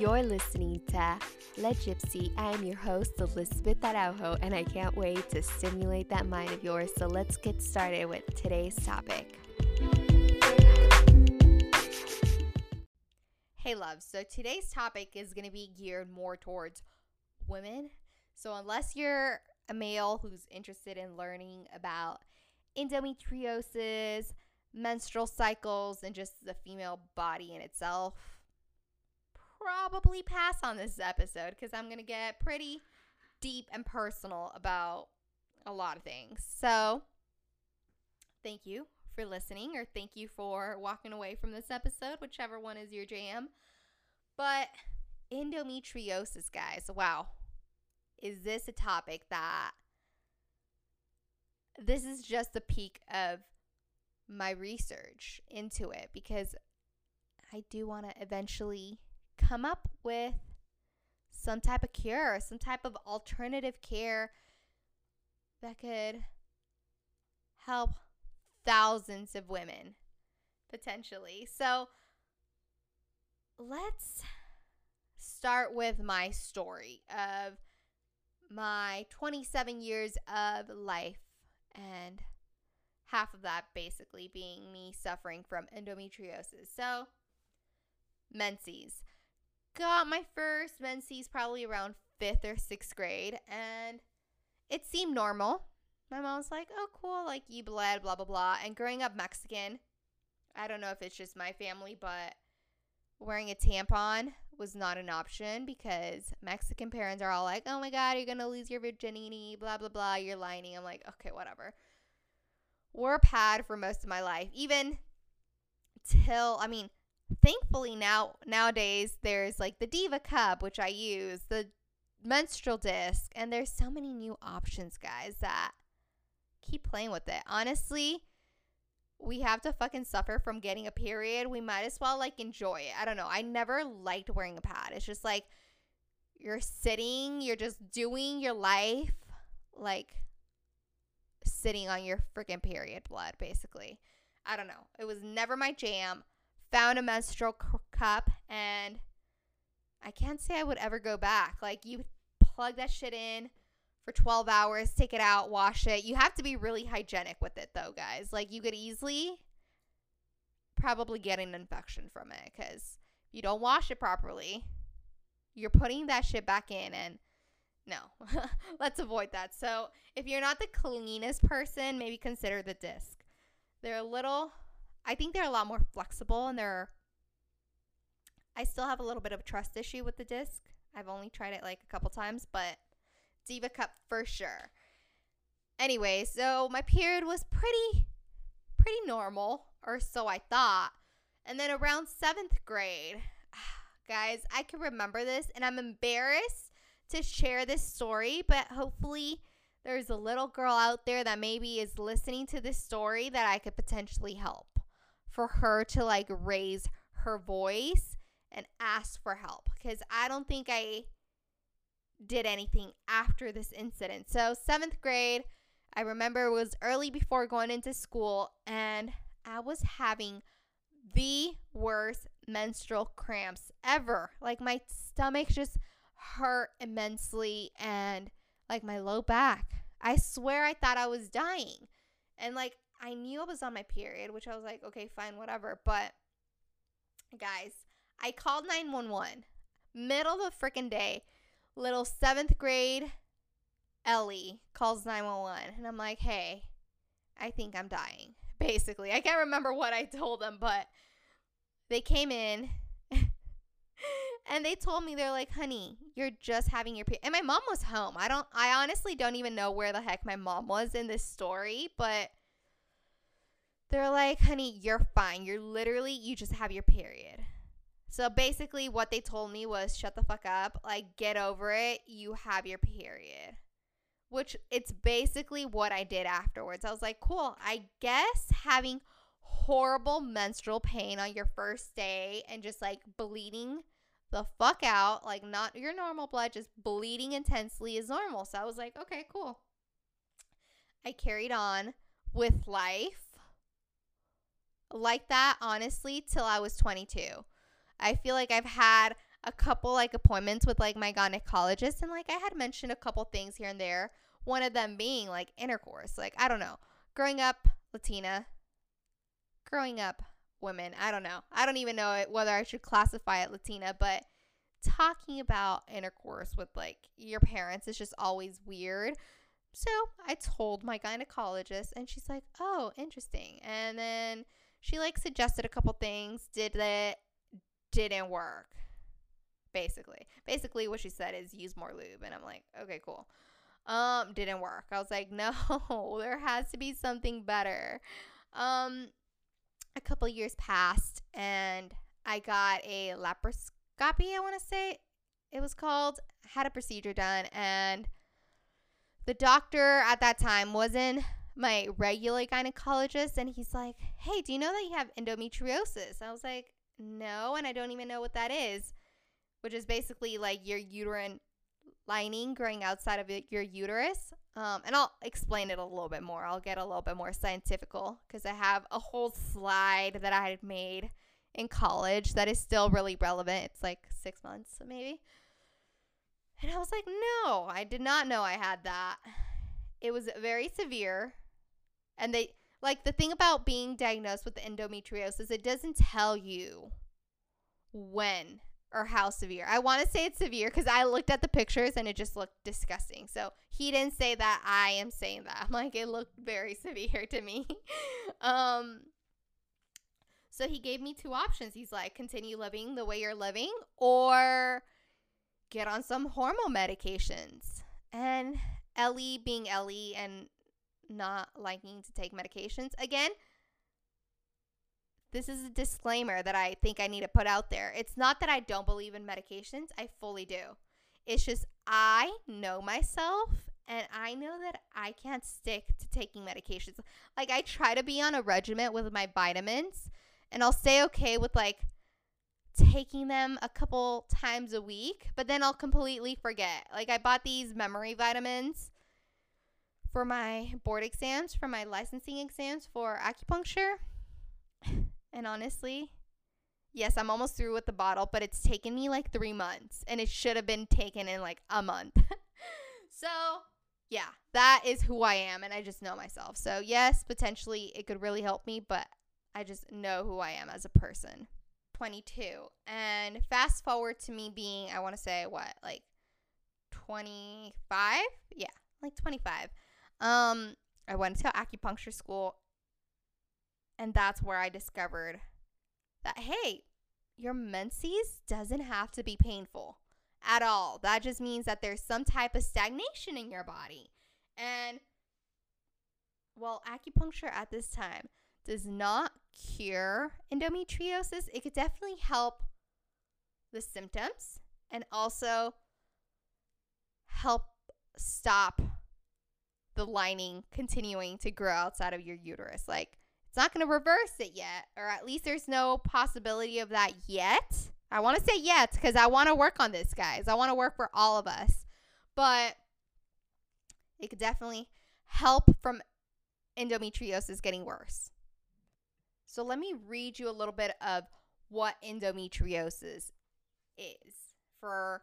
You're listening to Le Gypsy. I am your host, Elizabeth Araujo, and I can't wait to stimulate that mind of yours. So let's get started with today's topic. Hey, love. So today's topic is going to be geared more towards women. So, unless you're a male who's interested in learning about endometriosis, menstrual cycles, and just the female body in itself, probably pass on this episode because I'm going to get pretty deep and personal about a lot of things. So, thank you for listening, or thank you for walking away from this episode, whichever one is your jam. But endometriosis, guys, wow. Is this a topic that this is just the peak of my research into it because I do want to eventually come up with some type of cure, some type of alternative care that could help thousands of women potentially. So let's start with my story of my 27 years of life and half of that basically being me suffering from endometriosis. So, menses. Got my first menses probably around fifth or sixth grade, and it seemed normal. My mom was like, oh, cool, like you bled, blah, blah, blah. And growing up Mexican, I don't know if it's just my family, but wearing a tampon was not an option because Mexican parents are all like, oh my God, you're going to lose your virginity, blah, blah, blah. You're lining. I'm like, okay, whatever. Wore a pad for most of my life, even till, I mean, thankfully now nowadays there's like the Diva Cup, which I use, the menstrual disc, and there's so many new options, guys, that keep playing with it. Honestly, we have to fucking suffer from getting a period, we might as well like enjoy it. I don't know. I never liked wearing a pad. It's just like you're sitting, you're just doing your life like sitting on your freaking period blood, basically. I don't know. It was never my jam. Found a menstrual c- cup and I can't say I would ever go back. Like you plug that shit in for 12 hours, take it out, wash it. You have to be really hygienic with it though, guys. Like you could easily probably get an infection from it cuz you don't wash it properly. You're putting that shit back in and no. Let's avoid that. So, if you're not the cleanest person, maybe consider the disc. They're a little I think they're a lot more flexible and they're I still have a little bit of a trust issue with the disc. I've only tried it like a couple times, but Diva Cup for sure. Anyway, so my period was pretty pretty normal, or so I thought. And then around seventh grade, guys, I can remember this, and I'm embarrassed to share this story, but hopefully there's a little girl out there that maybe is listening to this story that I could potentially help for her to like raise her voice and ask for help because I don't think I did anything after this incident. So, seventh grade, I remember it was early before going into school, and I was having the worst menstrual cramps ever. Like, my stomach just hurt immensely, and like my low back. I swear I thought I was dying. And like, I knew I was on my period, which I was like, okay, fine, whatever. But guys, I called 911 middle of the freaking day little seventh grade Ellie calls 911 and I'm like, hey, I think I'm dying. Basically, I can't remember what I told them, but they came in and they told me they're like, honey, you're just having your period. And my mom was home. I don't, I honestly don't even know where the heck my mom was in this story, but they're like, honey, you're fine. You're literally, you just have your period. So basically, what they told me was shut the fuck up, like get over it, you have your period. Which it's basically what I did afterwards. I was like, cool, I guess having horrible menstrual pain on your first day and just like bleeding the fuck out, like not your normal blood, just bleeding intensely is normal. So I was like, okay, cool. I carried on with life like that, honestly, till I was 22. I feel like I've had a couple like appointments with like my gynecologist and like I had mentioned a couple things here and there. One of them being like intercourse. Like I don't know. Growing up Latina, growing up women, I don't know. I don't even know whether I should classify it Latina, but talking about intercourse with like your parents is just always weird. So I told my gynecologist, and she's like, "Oh, interesting." And then she like suggested a couple things. Did it? Didn't work. Basically, basically what she said is use more lube, and I'm like, okay, cool. Um, didn't work. I was like, no, there has to be something better. Um, a couple years passed, and I got a laparoscopy. I want to say it was called. Had a procedure done, and the doctor at that time wasn't my regular gynecologist and he's like, Hey, do you know that you have endometriosis? I was like, No, and I don't even know what that is, which is basically like your uterine lining growing outside of your uterus. Um, and I'll explain it a little bit more. I'll get a little bit more scientifical because I have a whole slide that I had made in college that is still really relevant. It's like six months, maybe. And I was like, no, I did not know I had that. It was very severe. And they, like, the thing about being diagnosed with endometriosis, it doesn't tell you when or how severe. I want to say it's severe because I looked at the pictures and it just looked disgusting. So he didn't say that. I am saying that. I'm like, it looked very severe to me. um, so he gave me two options. He's like, continue living the way you're living or get on some hormone medications. And Ellie being Ellie and not liking to take medications. Again, this is a disclaimer that I think I need to put out there. It's not that I don't believe in medications, I fully do. It's just I know myself and I know that I can't stick to taking medications. Like I try to be on a regimen with my vitamins and I'll stay okay with like taking them a couple times a week, but then I'll completely forget. Like I bought these memory vitamins for my board exams, for my licensing exams for acupuncture. And honestly, yes, I'm almost through with the bottle, but it's taken me like 3 months and it should have been taken in like a month. so, yeah, that is who I am and I just know myself. So, yes, potentially it could really help me, but I just know who I am as a person. 22. And fast forward to me being, I want to say, what, like 25? Yeah, like 25. Um, I went to acupuncture school, and that's where I discovered that, hey, your menses doesn't have to be painful at all. That just means that there's some type of stagnation in your body. And well, acupuncture at this time does not cure endometriosis, it could definitely help the symptoms and also help stop the lining continuing to grow outside of your uterus. Like, it's not going to reverse it yet, or at least there's no possibility of that yet. I want to say yet because I want to work on this, guys. I want to work for all of us. But it could definitely help from endometriosis getting worse. So let me read you a little bit of what endometriosis is for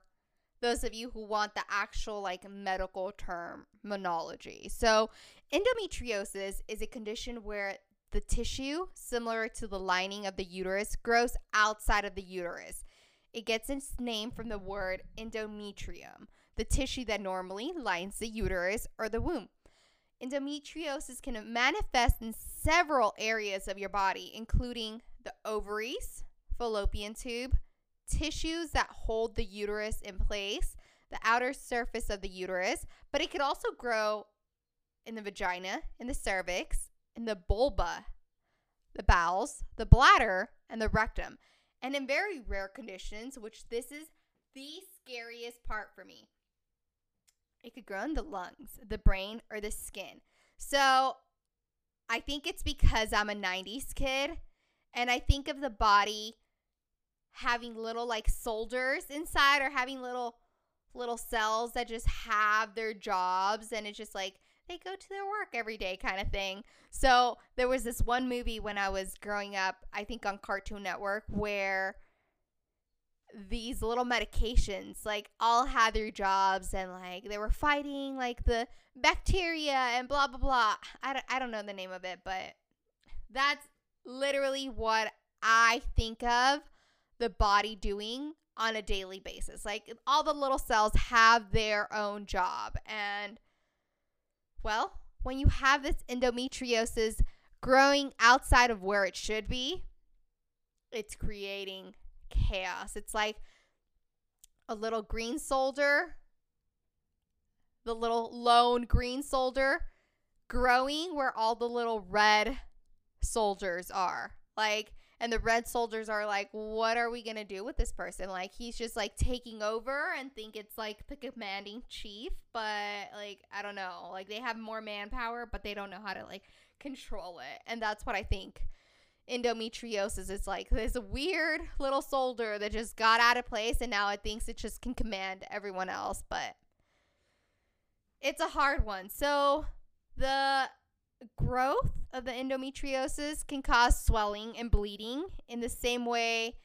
those of you who want the actual like medical terminology. So, endometriosis is a condition where the tissue, similar to the lining of the uterus, grows outside of the uterus. It gets its name from the word endometrium, the tissue that normally lines the uterus or the womb. Endometriosis can manifest in several areas of your body, including the ovaries, fallopian tube, tissues that hold the uterus in place, the outer surface of the uterus, but it could also grow in the vagina, in the cervix, in the vulva, the bowels, the bladder, and the rectum. And in very rare conditions, which this is the scariest part for me, it could grow in the lungs, the brain, or the skin. So I think it's because I'm a 90s kid and I think of the body having little like soldiers inside or having little little cells that just have their jobs and it's just like they go to their work every day kind of thing. So there was this one movie when I was growing up, I think on Cartoon Network, where these little medications like all had their jobs and like they were fighting like the bacteria and blah blah blah I don't, I don't know the name of it but that's literally what i think of the body doing on a daily basis like all the little cells have their own job and well when you have this endometriosis growing outside of where it should be it's creating chaos. It's like a little green soldier, the little lone green soldier growing where all the little red soldiers are. Like, and the red soldiers are like, what are we going to do with this person? Like, he's just like taking over and think it's like the commanding chief, but like, I don't know. Like, they have more manpower, but they don't know how to like control it. And that's what I think endometriosis is like this weird little soldier that just got out of place and now it thinks it just can command everyone else but it's a hard one so the growth of the endometriosis can cause swelling and bleeding in the same way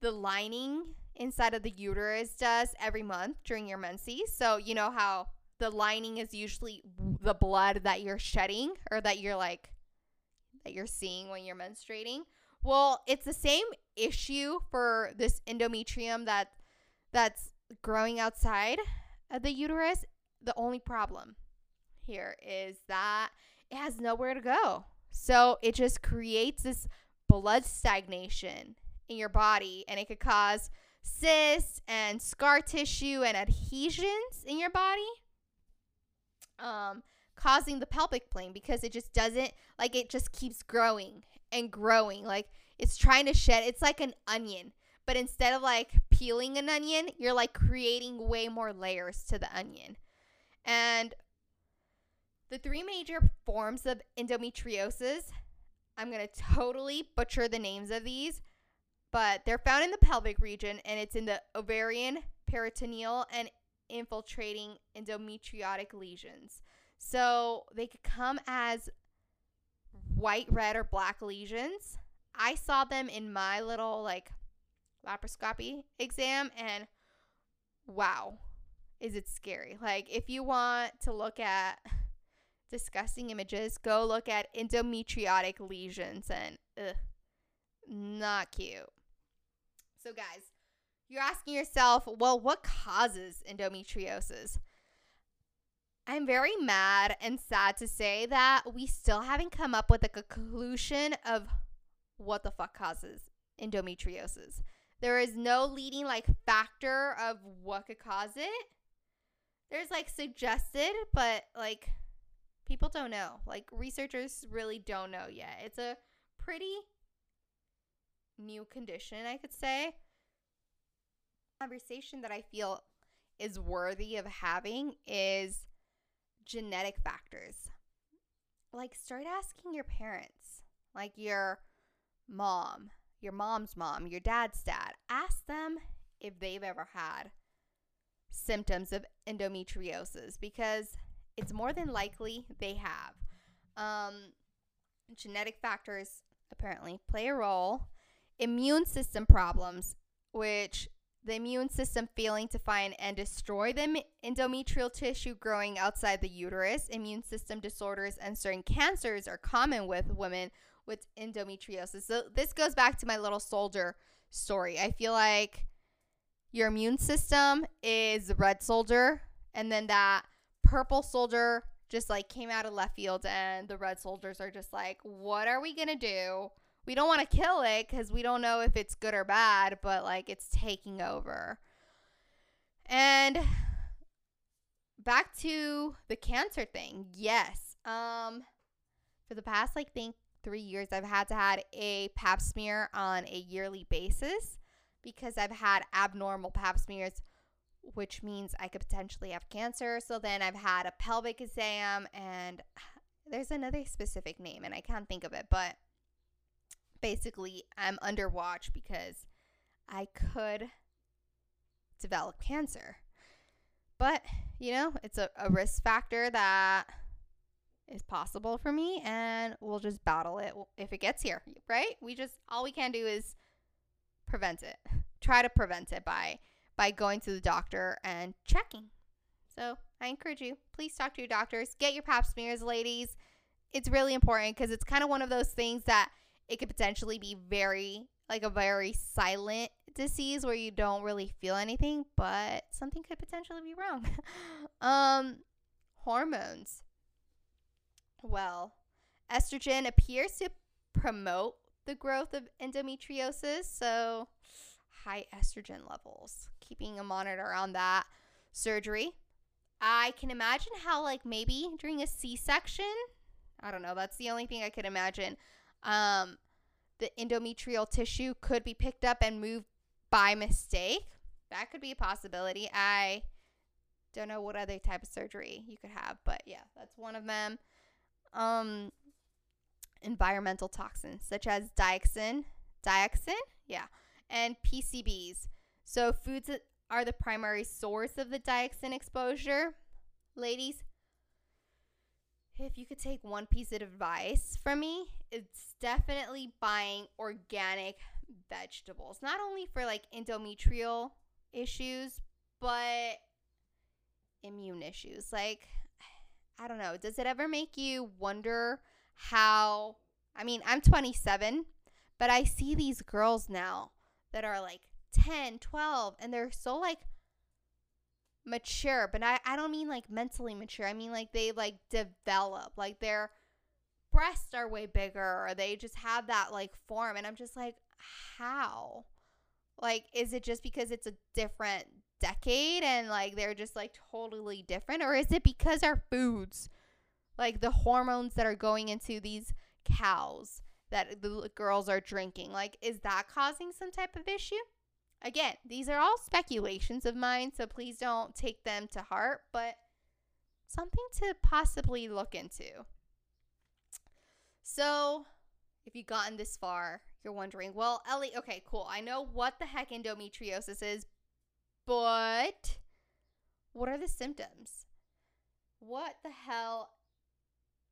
the lining inside of the uterus does every month during your menses so you know how the lining is usually the blood that you're shedding or that you're like that you're seeing when you're menstruating. Well, it's the same issue for this endometrium that that's growing outside of the uterus. The only problem here is that it has nowhere to go. So it just creates this blood stagnation in your body and it could cause cysts and scar tissue and adhesions in your body. Um, causing the pelvic plane because it just doesn't like it just keeps growing and growing like it's trying to shed it's like an onion but instead of like peeling an onion you're like creating way more layers to the onion and the three major forms of endometriosis i'm going to totally butcher the names of these but they're found in the pelvic region and it's in the ovarian peritoneal and infiltrating endometriotic lesions so they could come as white, red, or black lesions. I saw them in my little like laparoscopy exam, and wow, is it scary? Like, if you want to look at disgusting images, go look at endometriotic lesions, and ugh, not cute. So, guys, you're asking yourself, well, what causes endometriosis? I'm very mad and sad to say that we still haven't come up with a conclusion of what the fuck causes endometriosis. There is no leading like factor of what could cause it. There's like suggested, but like people don't know. Like researchers really don't know yet. It's a pretty new condition, I could say. Conversation that I feel is worthy of having is genetic factors. Like, start asking your parents, like your mom, your mom's mom, your dad's dad. Ask them if they've ever had symptoms of endometriosis because it's more than likely they have. Um, genetic factors apparently play a role. Immune system problems, which the immune system failing to find and destroy the endometrial tissue growing outside the uterus. Immune system disorders and certain cancers are common with women with endometriosis. So, this goes back to my little soldier story. I feel like your immune system is the red soldier, and then that purple soldier just like came out of left field, and the red soldiers are just like, what are we gonna do? we don't want to kill it because we don't know if it's good or bad, but like it's taking over. And back to the cancer thing. Yes. Um for the past like think 3 years I've had to had a pap smear on a yearly basis because I've had abnormal pap smears which means I could potentially have cancer. So then I've had a pelvic exam and there's another specific name and I can't think of it, but basically I'm under watch because I could develop cancer. But, you know, it's a, a risk factor that is possible for me and we'll just battle it if it gets here, right? We just all we can do is prevent it. try to prevent it by by going to the doctor and checking. So I encourage you, please talk to your doctors. Get your pap smears, ladies. It's really important because it's kind of one of those things that it could potentially be very like a very silent disease where you don't really feel anything, but something could potentially be wrong. um, hormones. Well, estrogen appears to promote the growth of endometriosis, so high estrogen levels. Keeping a monitor on that. Surgery. I can imagine how, like, maybe during a C section, I don't know, that's the only thing I could imagine. Um, the endometrial tissue could be picked up and moved by mistake. That could be a possibility. I don't know what other type of surgery you could have, but yeah, that's one of them. Um, environmental toxins such as dioxin, dioxin, yeah, and PCBs. So foods are the primary source of the dioxin exposure. Ladies, if you could take one piece of advice from me, it's definitely buying organic vegetables. Not only for like endometrial issues, but immune issues. Like, I don't know, does it ever make you wonder how? I mean, I'm 27, but I see these girls now that are like 10, 12, and they're so like mature, but I, I don't mean like mentally mature. I mean like they like develop, like their breasts are way bigger or they just have that like form. And I'm just like, how? Like, is it just because it's a different decade and like they're just like totally different? Or is it because our foods, like the hormones that are going into these cows that the girls are drinking, like, is that causing some type of issue? Again, these are all speculations of mine, so please don't take them to heart, but something to possibly look into. So, if you've gotten this far, you're wondering, well, Ellie, okay, cool. I know what the heck endometriosis is, but what are the symptoms? What the hell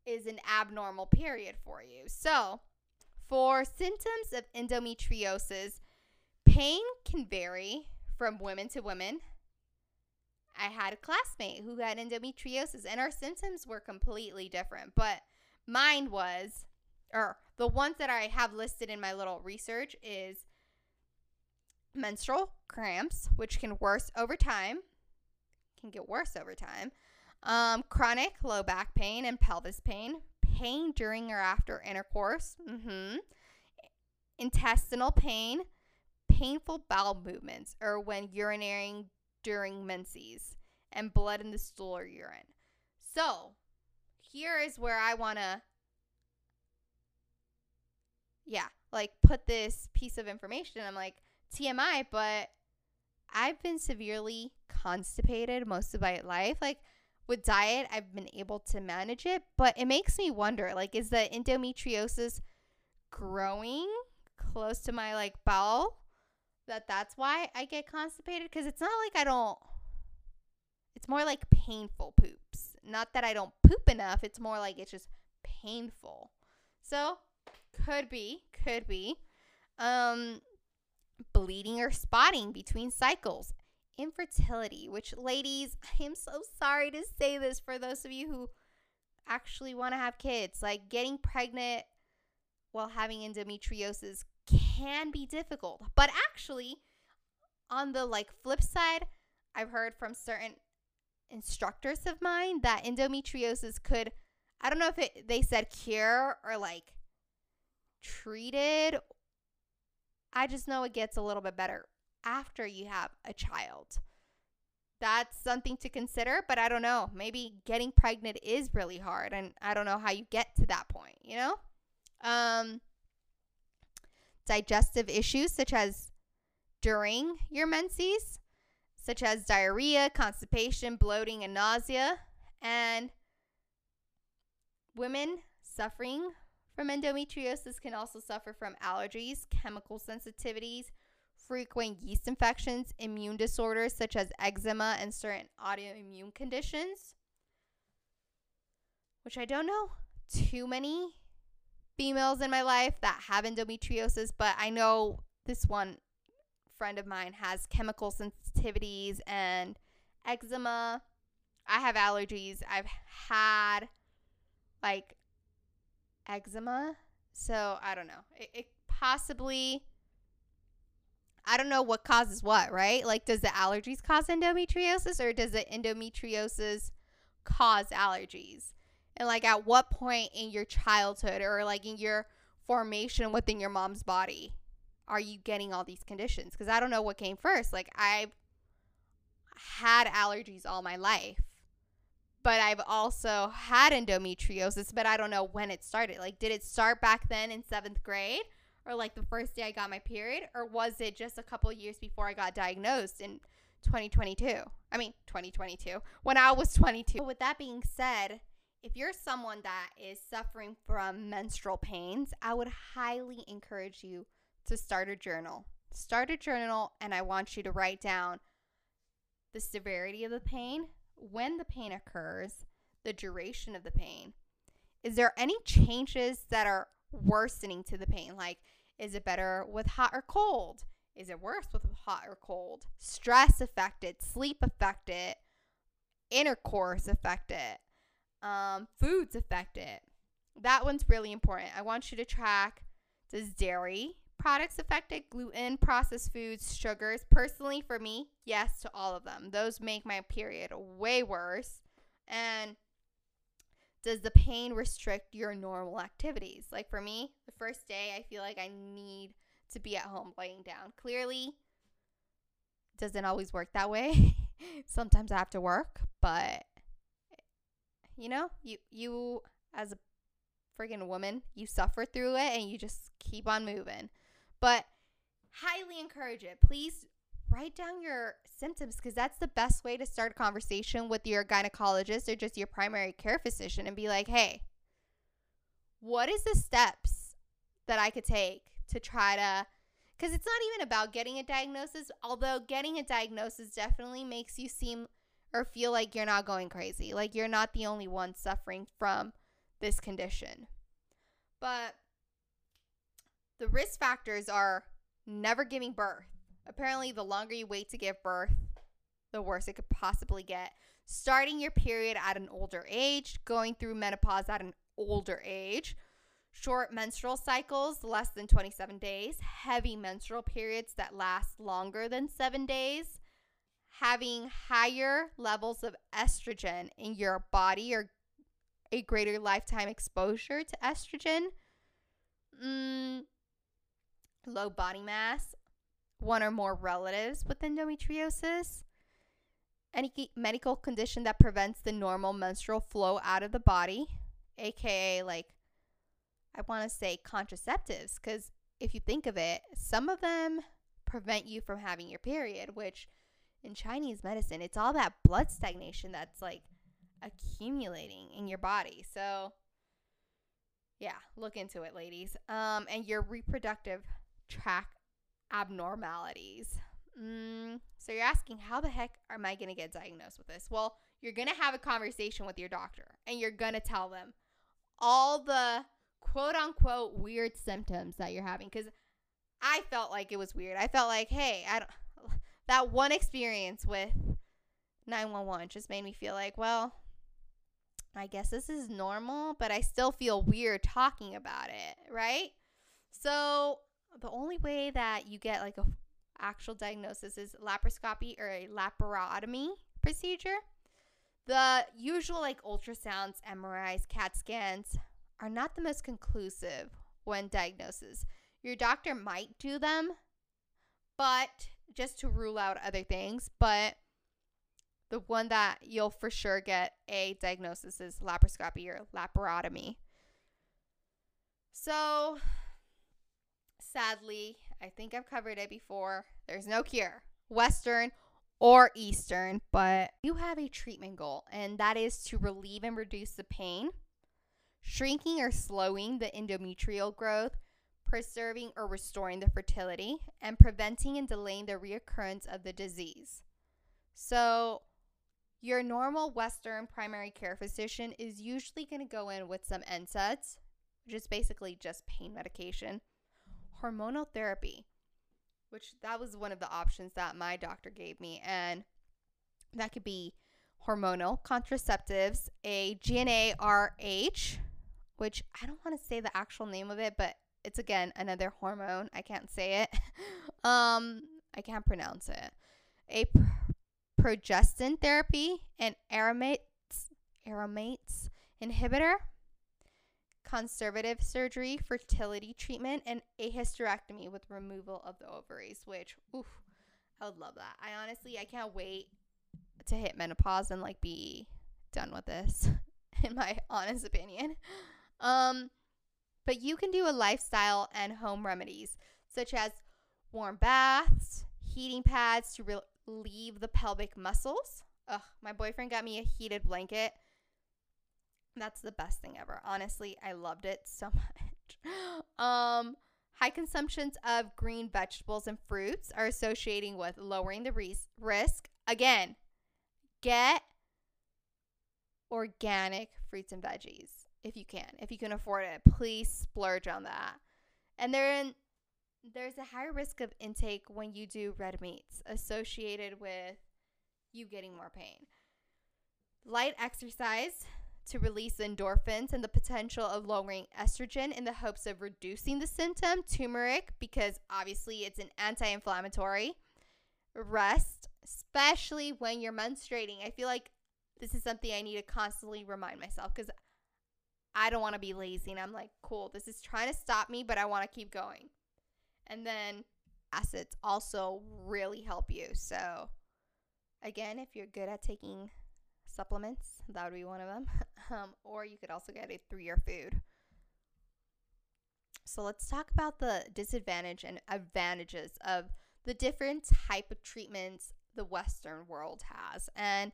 is an abnormal period for you? So, for symptoms of endometriosis, pain can vary from women to women. I had a classmate who had endometriosis, and our symptoms were completely different. But mine was, or the ones that I have listed in my little research is menstrual cramps, which can worse over time, can get worse over time. Um, chronic low back pain and pelvis pain, pain during or after intercourse, mm-hmm. intestinal pain, painful bowel movements or when urinating during menses and blood in the stool or urine. So, here is where I want to yeah, like put this piece of information. I'm like TMI, but I've been severely constipated most of my life. Like with diet, I've been able to manage it, but it makes me wonder like is the endometriosis growing close to my like bowel that that's why I get constipated because it's not like I don't it's more like painful poops. Not that I don't poop enough, it's more like it's just painful. So, could be, could be um bleeding or spotting between cycles. Infertility, which ladies, I am so sorry to say this for those of you who actually want to have kids, like getting pregnant while having endometriosis can be difficult. But actually, on the like flip side, I've heard from certain instructors of mine that endometriosis could I don't know if it, they said cure or like treated. I just know it gets a little bit better after you have a child. That's something to consider, but I don't know. Maybe getting pregnant is really hard and I don't know how you get to that point, you know? Um digestive issues such as during your menses, such as diarrhea, constipation, bloating, and nausea. And women suffering from endometriosis can also suffer from allergies, chemical sensitivities, frequent yeast infections, immune disorders such as eczema, and certain autoimmune conditions. Which I don't know too many females in my life that have endometriosis, but I know this one friend of mine has chemical sensitivities and eczema. I have allergies. I've had like eczema. So I don't know. It, it possibly I don't know what causes what, right? Like, does the allergies cause endometriosis or does the endometriosis cause allergies? And, like, at what point in your childhood or like in your formation within your mom's body are you getting all these conditions? Because I don't know what came first. Like, I've had allergies all my life, but I've also had endometriosis, but I don't know when it started. Like, did it start back then in seventh grade? Or like the first day I got my period, or was it just a couple years before I got diagnosed in 2022? I mean, 2022, when I was 22. But With that being said, if you're someone that is suffering from menstrual pains, I would highly encourage you to start a journal. Start a journal, and I want you to write down the severity of the pain, when the pain occurs, the duration of the pain. Is there any changes that are worsening to the pain? Like, is it better with hot or cold? Is it worse with hot or cold? Stress affected, sleep affected, intercourse affected, um, foods affected. That one's really important. I want you to track does dairy products affected, gluten, processed foods, sugars. Personally, for me, yes to all of them. Those make my period way worse. And does the pain restrict your normal activities? Like for me, the first day, I feel like I need to be at home laying down. Clearly, doesn't always work that way. Sometimes I have to work, but you know, you you as a freaking woman, you suffer through it and you just keep on moving. But highly encourage it. Please write down your symptoms because that's the best way to start a conversation with your gynecologist or just your primary care physician and be like, hey, what is the steps that I could take to try to because it's not even about getting a diagnosis, although getting a diagnosis definitely makes you seem or feel like you're not going crazy. Like you're not the only one suffering from this condition. But the risk factors are never giving birth, Apparently, the longer you wait to give birth, the worse it could possibly get. Starting your period at an older age, going through menopause at an older age, short menstrual cycles, less than 27 days, heavy menstrual periods that last longer than seven days, having higher levels of estrogen in your body or a greater lifetime exposure to estrogen, mm, low body mass, one or more relatives with endometriosis, any medical condition that prevents the normal menstrual flow out of the body, aka like I want to say contraceptives because if you think of it, some of them prevent you from having your period, which in Chinese medicine, it's all that blood stagnation that's like accumulating in your body. So, yeah, look into it, ladies. Um, and your reproductive tract abnormalities. Mm, so you're asking, how the heck am I going to get diagnosed with this? Well, you're going to have a conversation with your doctor and you're going to tell them all the quote unquote weird symptoms that you're having. Because I felt like it was weird. I felt like, hey, I don't, that one experience with 911 just made me feel like, well, I guess this is normal, but I still feel weird talking about it, right? So the only way that you get like a actual diagnosis is laparoscopy or a laparotomy procedure. The usual like ultrasounds, MRIs, CAT scans are not the most conclusive when diagnosis. Your doctor might do them, but just to rule out other things, but the one that you'll for sure get a diagnosis is laparoscopy or laparotomy. So, sadly, I think I've covered it before. There's no cure, Western or Eastern, but you have a treatment goal, and that is to relieve and reduce the pain, shrinking or slowing the endometrial growth, preserving or restoring the fertility, and preventing and delaying the reoccurrence of the disease. So, your normal Western primary care physician is usually going to go in with some NSAIDs, which is basically just pain medication hormonal therapy. which that was one of the options that my doctor gave me. And that could be hormonal contraceptives, a GnRH, which I don't want to say the actual name of it, but it's again another hormone. I can't say it. um, I can't pronounce it. A pr- progestin therapy, an aromatase aromatase inhibitor, conservative surgery, fertility treatment, and a hysterectomy with removal of the ovaries. Which, oof, I would love that. I honestly, I can't wait to hit menopause and like be done with this. In my honest opinion. Um, but you can do a lifestyle and home remedies such as warm baths, heating pads to relieve the pelvic muscles. Ugh, my boyfriend got me a heated blanket. That's the best thing ever. Honestly, I loved it so much. um, high consumptions of green vegetables and fruits are associating with lowering the risk. Again, get organic fruits and veggies if you can. If you can afford it, please splurge on that. And then there's a higher risk of intake when you do red meats associated with you getting more pain. Light exercise to release endorphins and the potential of lowering estrogen in the hopes of reducing the symptom. Turmeric, because obviously it's an anti inflammatory. Rest, especially when you're menstruating. I feel like this is something I need to constantly remind myself because I don't want to be lazy. And I'm like, cool, this is trying to stop me, but I want to keep going. And then acids also really help you. So, again, if you're good at taking supplements, that would be one of them. um, or you could also get it through your food. So, let's talk about the disadvantage and advantages of the different type of treatments the Western world has. And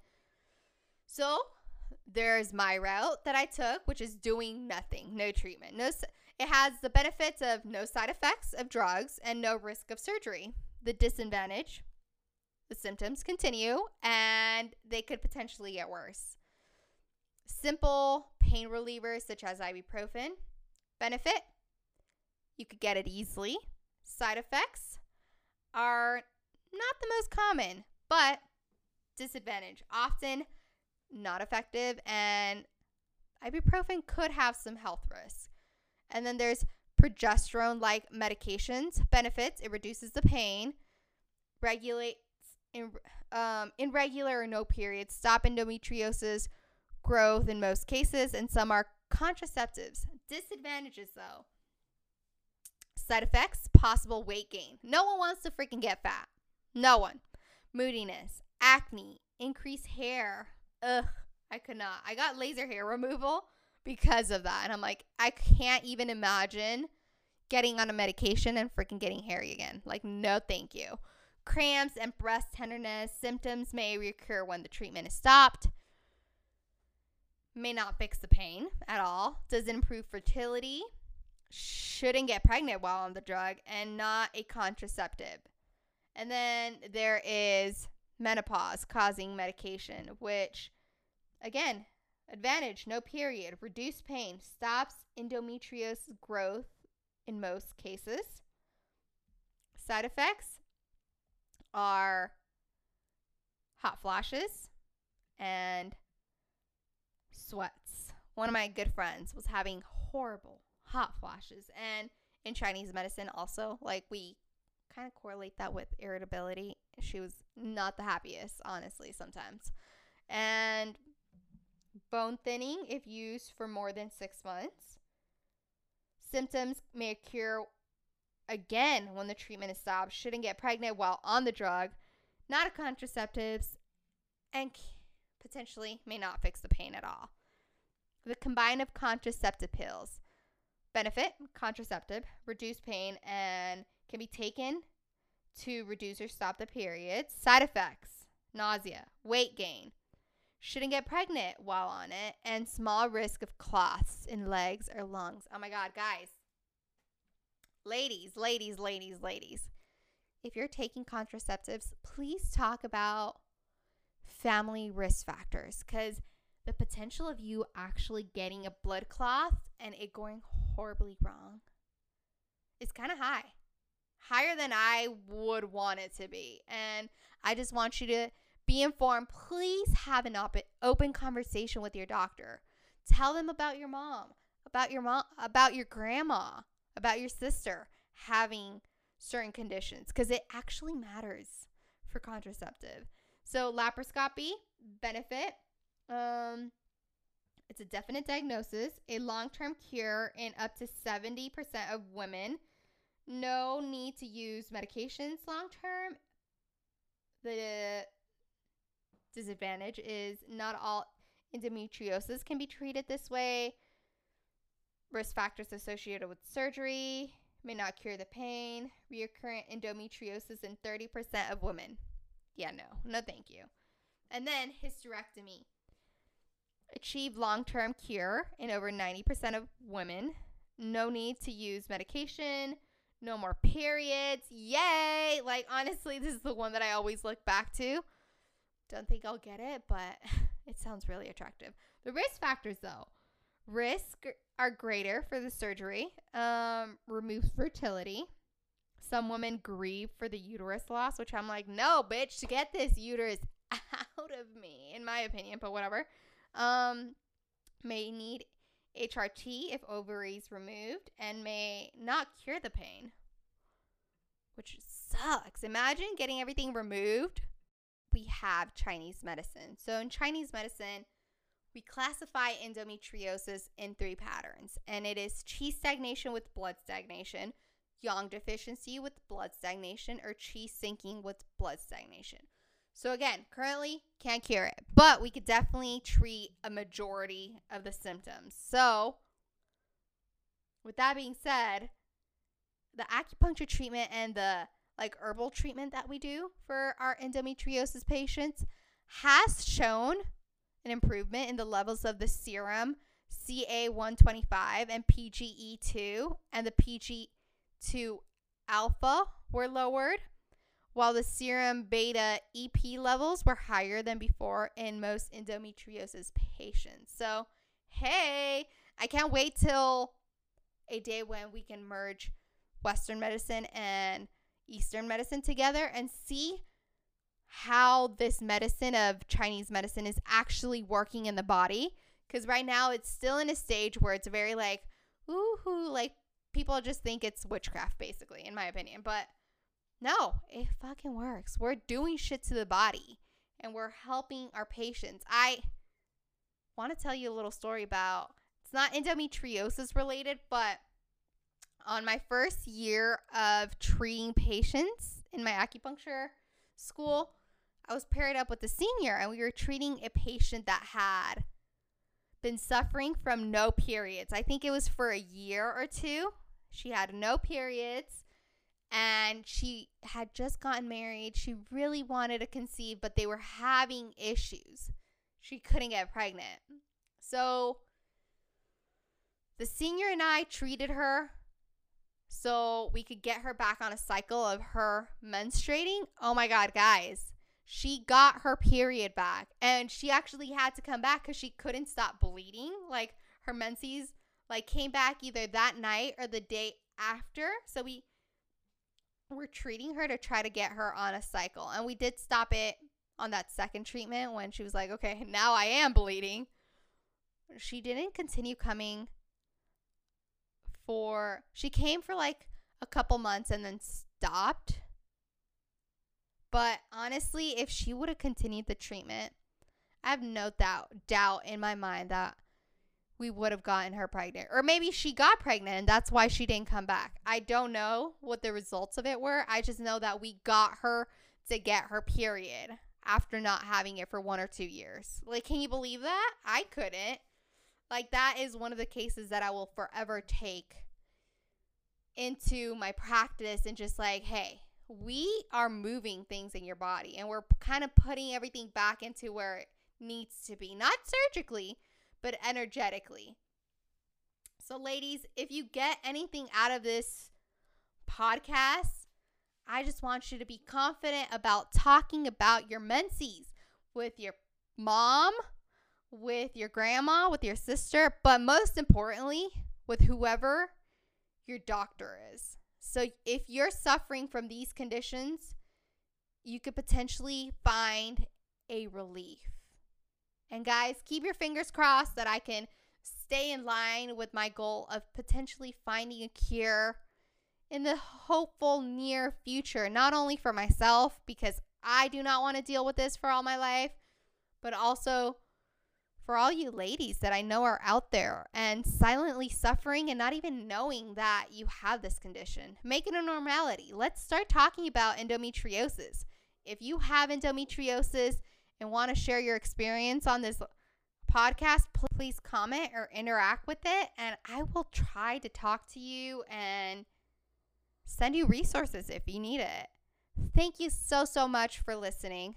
so, there's my route that I took, which is doing nothing, no treatment. No it has the benefits of no side effects of drugs and no risk of surgery. The disadvantage, symptoms continue and they could potentially get worse. Simple pain relievers such as ibuprofen. Benefit, you could get it easily. Side effects are not the most common, but disadvantage often not effective, and ibuprofen could have some health risks. And then there's progesterone like medications. Benefits it reduces the pain, regulates in, um, irregular or no periods, stop endometriosis growth in most cases, and some are contraceptives. Disadvantages though side effects, possible weight gain. No one wants to freaking get fat. No one. Moodiness, acne, increased hair, ugh, I could not. I got laser hair removal because of that. And I'm like, I can't even imagine getting on a medication and freaking getting hairy again. Like, no, thank you. Cramps and breast tenderness symptoms may recur when the treatment is stopped. May not fix the pain at all. Does improve fertility. Shouldn't get pregnant while on the drug and not a contraceptive. And then there is menopause causing medication, which Again, advantage no period, reduced pain, stops endometriosis growth in most cases. Side effects are hot flashes and sweats. One of my good friends was having horrible hot flashes and in Chinese medicine also like we kind of correlate that with irritability. She was not the happiest honestly sometimes. And bone thinning if used for more than six months. Symptoms may occur again when the treatment is stopped. Shouldn't get pregnant while on the drug, not a contraceptives, and potentially may not fix the pain at all. The combine of contraceptive pills benefit contraceptive, reduce pain, and can be taken to reduce or stop the period. Side effects nausea, weight gain, shouldn't get pregnant while on it, and small risk of clots in legs or lungs. Oh my God, guys. Ladies, ladies, ladies, ladies. If you're taking contraceptives, please talk about family risk factors because the potential of you actually getting a blood clot and it going horribly wrong is kind of high. higher than I would want it to be. And I just want you to be informed. Please have an op- open conversation with your doctor. Tell them about your mom, about your mom, about your grandma, about your sister having certain conditions because it actually matters for contraceptive. So laparoscopy benefit um it's a definite diagnosis, a long-term cure in up to 70% of women. No need to use medications long term. The disadvantage is not all endometriosis can be treated this way. Risk factors associated with surgery may not cure the pain. Recurrent endometriosis in 30% of women. Yeah, no, no, thank you. And then hysterectomy. Achieve long term cure in over 90% of women. No need to use medication. No more periods. Yay! Like, honestly, this is the one that I always look back to. Don't think I'll get it, but it sounds really attractive. The risk factors, though risk are greater for the surgery, um, removes fertility. Some women grieve for the uterus loss, which I'm like, no, bitch, to get this uterus out of me, in my opinion, but whatever. Um, may need HRT if ovaries removed and may not cure the pain, which sucks. Imagine getting everything removed. We have Chinese medicine. So, in Chinese medicine, we classify endometriosis in three patterns, and it is qi stagnation with blood stagnation, yang deficiency with blood stagnation, or qi sinking with blood stagnation. So again, currently can't cure it, but we could definitely treat a majority of the symptoms. So with that being said, the acupuncture treatment and the like herbal treatment that we do for our endometriosis patients has shown an improvement in the levels of the serum CA125 and PGE2 and the PG2 alpha were lowered while the serum beta EP levels were higher than before in most endometriosis patients. So, hey, I can't wait till a day when we can merge Western medicine and Eastern medicine together and see how this medicine of Chinese medicine is actually working in the body. Because right now it's still in a stage where it's very like, ooh, like people just think it's witchcraft, basically, in my opinion. But no, it fucking works. We're doing shit to the body and we're helping our patients. I want to tell you a little story about it's not endometriosis related, but on my first year of treating patients in my acupuncture school, I was paired up with a senior and we were treating a patient that had been suffering from no periods. I think it was for a year or two. She had no periods and she had just gotten married. She really wanted to conceive, but they were having issues. She couldn't get pregnant. So the senior and I treated her so we could get her back on a cycle of her menstruating. Oh my God, guys. She got her period back and she actually had to come back because she couldn't stop bleeding. Like her menses like came back either that night or the day after. So we we're treating her to try to get her on a cycle. And we did stop it on that second treatment when she was like, okay, now I am bleeding. She didn't continue coming for, she came for like a couple months and then stopped. But honestly, if she would have continued the treatment, I have no doubt doubt in my mind that we would have gotten her pregnant. Or maybe she got pregnant and that's why she didn't come back. I don't know what the results of it were. I just know that we got her to get her period after not having it for one or two years. Like, can you believe that? I couldn't. Like, that is one of the cases that I will forever take into my practice and just like, hey, we are moving things in your body and we're kind of putting everything back into where it needs to be, not surgically but energetically. So, ladies, if you get anything out of this podcast, I just want you to be confident about talking about your menses with your mom, with your grandma, with your sister, but most importantly, with whoever your doctor is. So if you're suffering from these conditions, you could potentially find a relief. And guys, keep your fingers crossed that I can stay in line with my goal of potentially finding a cure in the hopeful near future, not only for myself, because I do not want to deal with this for all my life, but also for all you ladies that I know are out there and silently suffering and not even knowing that you have this condition. Make it a normality. Let's start talking about endometriosis. If you have endometriosis and want to share your experience on this podcast, please comment or interact with it, and I will try to talk to you and send you resources if you need it. Thank you so, so much for listening.